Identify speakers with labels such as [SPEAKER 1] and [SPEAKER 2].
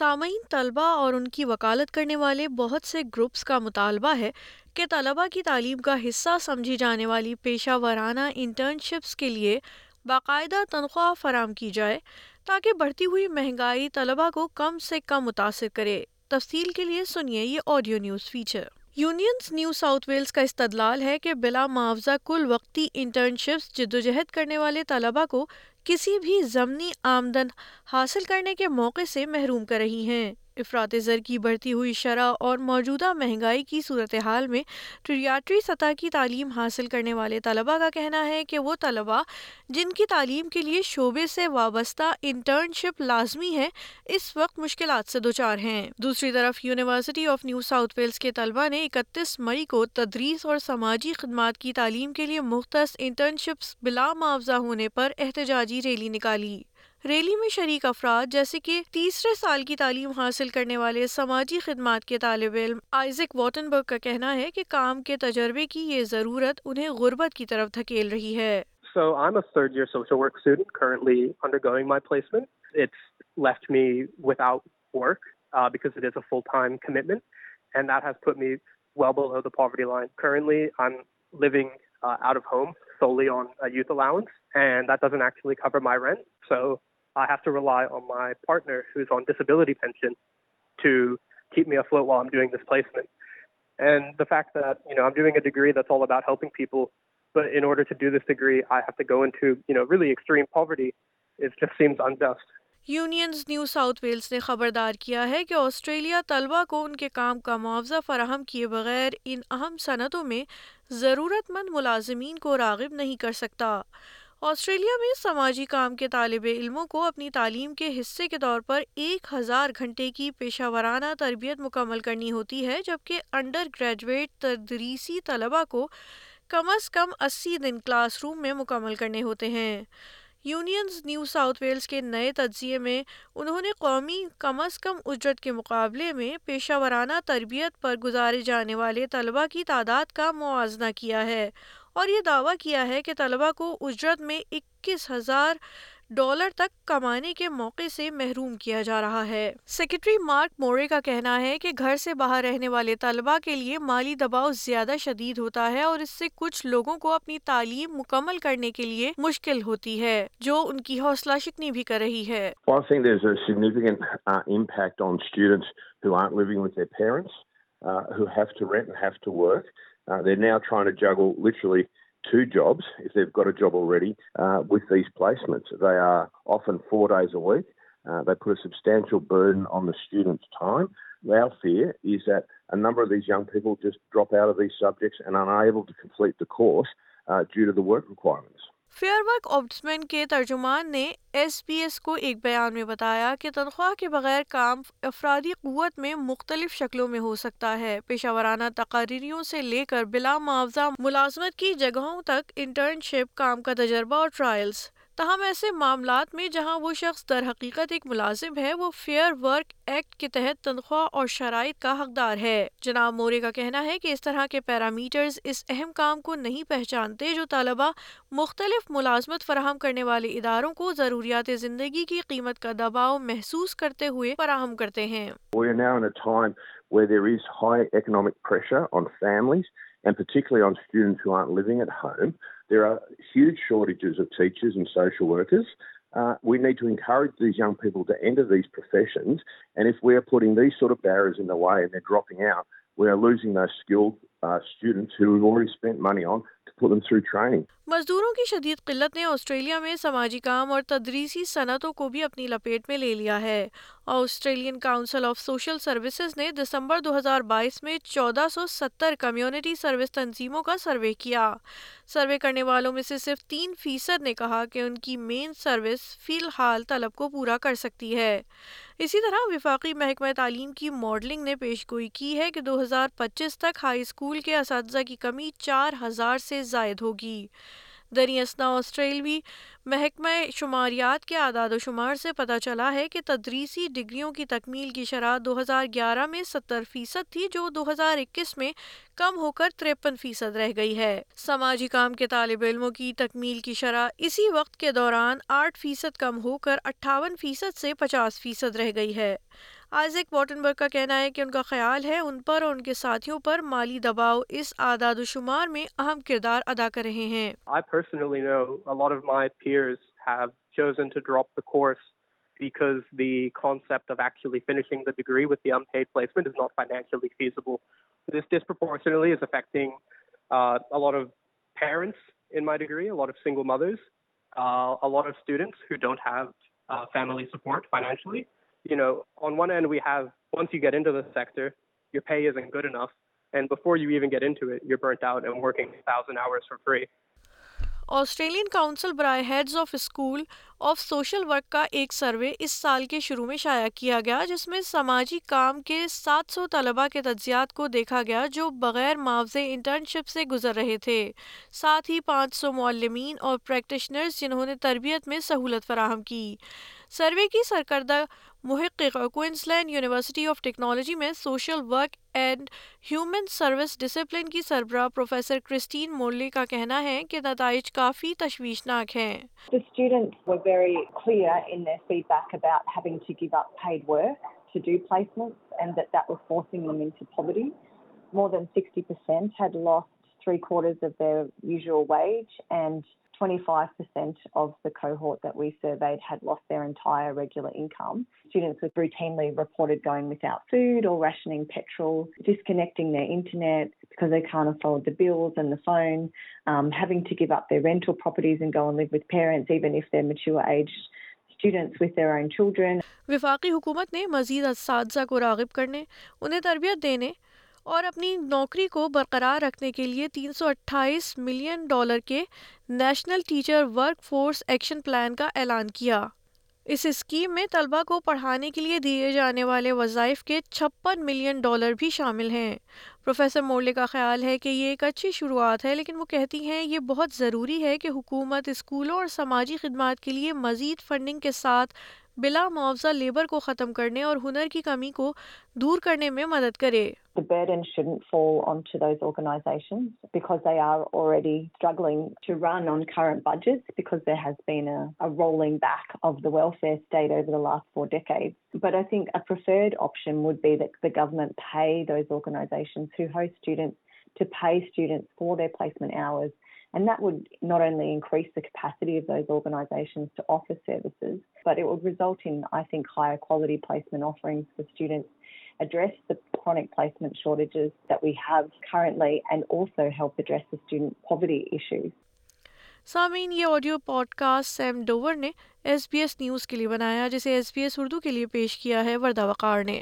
[SPEAKER 1] سامعین طلبہ اور ان کی وکالت کرنے والے بہت سے گروپس کا مطالبہ ہے کہ طلبہ کی تعلیم کا حصہ سمجھی جانے والی پیشہ ورانہ انٹرنشپس کے لیے باقاعدہ تنخواہ فراہم کی جائے تاکہ بڑھتی ہوئی مہنگائی طلبہ کو کم سے کم متاثر کرے۔ تفصیل کے لیے سنیے یہ audio news feature. Unions New South Wales کا استدلال ہے کہ بلا معاوضہ کل وقتی انٹرنشپس جدوجہد کرنے والے طلبہ کو کسی بھی ضمنی آمدن حاصل کرنے کے موقع سے محروم کر رہی ہیں۔ افراط زر کی بڑھتی ہوئی شرح اور موجودہ مہنگائی کی صورتحال میں ٹریاٹری سطح کی تعلیم حاصل کرنے والے طلبہ کا کہنا ہے کہ وہ طلبہ جن کی تعلیم کے لیے شعبے سے وابستہ انٹرنشپ لازمی ہے، اس وقت مشکلات سے دوچار ہیں۔ دوسری طرف University of New South Wales کے طلبہ نے اکتیس مئی کو تدریس اور سماجی خدمات کی تعلیم کے لیے مختص انٹرنشپس بلا معاوضہ ہونے پر احتجاجی ریلی نکالی۔ ریلی میں شریک افراد جیسے کہ تیسرے سال کی تعلیم حاصل کرنے والے سماجی خدمات کے طالب علم آئیزک واتنبرگ کا کہنا ہے کہ کام کے تجربے کی یہ ضرورت انہیں غربت کی طرف دھکیل رہی ہے۔
[SPEAKER 2] So, I have to rely on my partner who's on disability pension to keep me afloat while I'm doing this placement. And the fact that, you know, I'm doing a degree that's all about helping people, but in order to do this degree, I have to go into, you know, really extreme poverty. It just seems unjust.
[SPEAKER 1] Unions New South Wales نے خبردار کیا ہے کہ Australia طلبہ کو ان کے کام کا معاوضہ فراہم کیے بغیر ان اہم صنعتوں میں ضرورت مند ملازمین کو راغب نہیں کر سکتا آسٹریلیا میں سماجی کام کے طالب علموں کو اپنی تعلیم کے حصے کے طور پر ایک ہزار گھنٹے کی پیشہ ورانہ تربیت مکمل کرنی ہوتی ہے، جبکہ انڈر گریجویٹ تدریسی طلبہ کو کم از کم اسی دن کلاس روم میں مکمل کرنے ہوتے ہیں۔ یونینز نیو ساؤتھ ویلز کے نئے تجزیے میں انہوں نے قومی کم از کم اجرت کے مقابلے میں پیشہ ورانہ تربیت پر گزارے جانے والے طلبہ کی تعداد کا موازنہ کیا ہے۔ اور یہ دعویٰ کیا ہے کہ طلبہ کو اجرت میں اکیس ہزار ڈالر تک کمانے کے موقع سے محروم کیا جا رہا ہے۔ سیکرٹری مارک مورے کا کہنا ہے کہ گھر سے باہر رہنے والے طلبہ کے لیے مالی دباؤ زیادہ شدید ہوتا ہے اور اس سے کچھ لوگوں کو اپنی تعلیم مکمل کرنے کے لیے مشکل ہوتی ہے، جو ان کی حوصلہ شکنی بھی کر رہی ہے۔
[SPEAKER 3] Uh, they're now trying to juggle literally two jobs if they've got a job already uh, with these placements. They are often four days a week. Uh, they put a substantial burden on the student's time. Our fear is that a number of these young people just drop out of these subjects and are unable to complete the course uh, due to the work requirements.
[SPEAKER 1] Fair Work Ombudsman کے ترجمان نے S B S کو ایک بیان میں بتایا کہ تنخواہ کے بغیر کام افرادی قوت میں مختلف شکلوں میں ہو سکتا ہے۔ پیشہ ورانہ تقارریوں سے لے کر بلا معاوضہ ملازمت کی جگہوں تک انٹرنشپ، کام کا تجربہ اور ٹرائلز۔ تاہم، ایسے معاملات میں جہاں وہ شخص در حقیقت ایک ملازم ہے، وہ فیئر ورک ایکٹ کے تحت تنخواہ اور شرائط کا حقدار ہے۔ جناب مورے کا کہنا ہے کہ اس طرح کے پیرامیٹرز اس اہم کام کو نہیں پہچانتے جو طالبہ مختلف ملازمت فراہم کرنے والے اداروں کو ضروریات زندگی کی قیمت کا دباؤ محسوس کرتے ہوئے فراہم کرتے ہیں۔
[SPEAKER 3] There are huge shortages of teachers and social workers. Uh, we need to encourage these young people to enter these professions, and if we're putting these sort of barriers in the way and they're dropping out, we are losing those skilled
[SPEAKER 1] مزدوروں کی شدید قلت نے Australia میں سماجی کام اور تدریسی صنعتوں کو بھی اپنی لپیٹ میں لے لیا ہے۔ Australian Council of Social Services نے دسمبر دو ہزار بائیس میں چودہ سو ستر کمیونٹی سروس تنظیموں کا سروے کیا۔ سروے کرنے والوں میں سے صرف تین فیصد نے کہا کہ ان کی مین سروس فی الحال طلب کو پورا کر سکتی ہے۔ اسی طرح وفاقی محکمہ تعلیم کی ماڈلنگ نے پیش گوئی کی ہے کہ دو ہزار پچیس تک ہائی اسکول کے اساتذہ کی کمی چار ہزار سے زائد ہوگی۔ دری اسنا آسٹریلوی محکمہ شماریات کے اعداد و شمار سے پتہ چلا ہے کہ تدریسی ڈگریوں کی تکمیل کی شرح دو ہزار گیارہ میں ستر فیصد تھی، جو دو ہزار اکیس میں کم ہو کر تریپن فیصد رہ گئی ہے۔ سماجی کام کے طالب علموں کی تکمیل کی شرح اسی وقت کے دوران آٹھ فیصد کم ہو کر اٹھاون فیصد سے پچاس فیصد رہ گئی ہے۔ آزک واٹنبرگ کا کہنا ہے کہ ان کا خیال ہے ان پر اور ان کے ساتھیوں پر مالی دباؤ اس آداد و شمار میں اہم کردار ادا کر رہے ہیں۔
[SPEAKER 2] Because the concept of actually finishing the degree with the unpaid placement is not financially feasible this disproportionately is affecting a lot of parents in my degree a lot of single mothers a lot of students who don't have family support financially You know, on one end, we have once you get into the sector, your pay isn't good enough. And before you even get into it, you're burnt out and working 1,000 hours for free.
[SPEAKER 1] Australian Council برائے heads of school of social work کا ایک survey اس سال کے شروع میں شائع کیا گیا جس میں سماجی کام کے سات سو طلباء کے تجزیات کو دیکھا گیا جو بغیر معاوضے انٹرنشپ سے گزر رہے تھے ساتھ ہی پانچ سو معلمین اور پریکٹیشنرز جنہوں نے تربیت میں سہولت فراہم کی سروے کی سرکردہ محقیقہ میں سربراہ کرسٹین مورلی کا کہنا ہے کہ نتائج کافی تشویشناک
[SPEAKER 4] ہے 25% of the cohort that we surveyed had lost their entire regular income. Students were routinely reported going without food or rationing petrol, disconnecting their internet because they can't afford the bills and the phone, um, having to give up their rental properties and go and live with parents even if they're mature aged students with their own children.
[SPEAKER 1] وفاقی حکومت نے مزید اساتذہ کو راغب کرنے انہیں تربیت دینے اور اپنی نوکری کو برقرار رکھنے کے لیے تین سو اٹھائیس ملین ڈالر کے National Teacher Workforce Action Plan کا اعلان کیا۔ اس اسکیم میں طلبہ کو پڑھانے کے لیے دیے جانے والے وظائف کے چھپن ملین ڈالر بھی شامل ہیں۔ پروفیسر مورلے کا خیال ہے کہ یہ ایک اچھی شروعات ہے، لیکن وہ کہتی ہیں یہ بہت ضروری ہے کہ حکومت، اسکولوں اور سماجی خدمات کے لیے مزید فنڈنگ کے ساتھ بلا معاوضا لیبر کو ختم کرنے اور ہنر کی کمی کو دور کرنے میں مدد کرے۔
[SPEAKER 4] And that would not only increase the capacity of those organisations to offer services, but it would result in, I think, higher quality placement offerings for students, address the chronic placement shortages that we have currently, and also help address the student poverty issues.
[SPEAKER 1] سامعین یہ audio podcast Sam Dover نے S B S news کے لیے بنایا جسے S B S Urdu کے لیے پیش کیا ہے وردہ وقار نے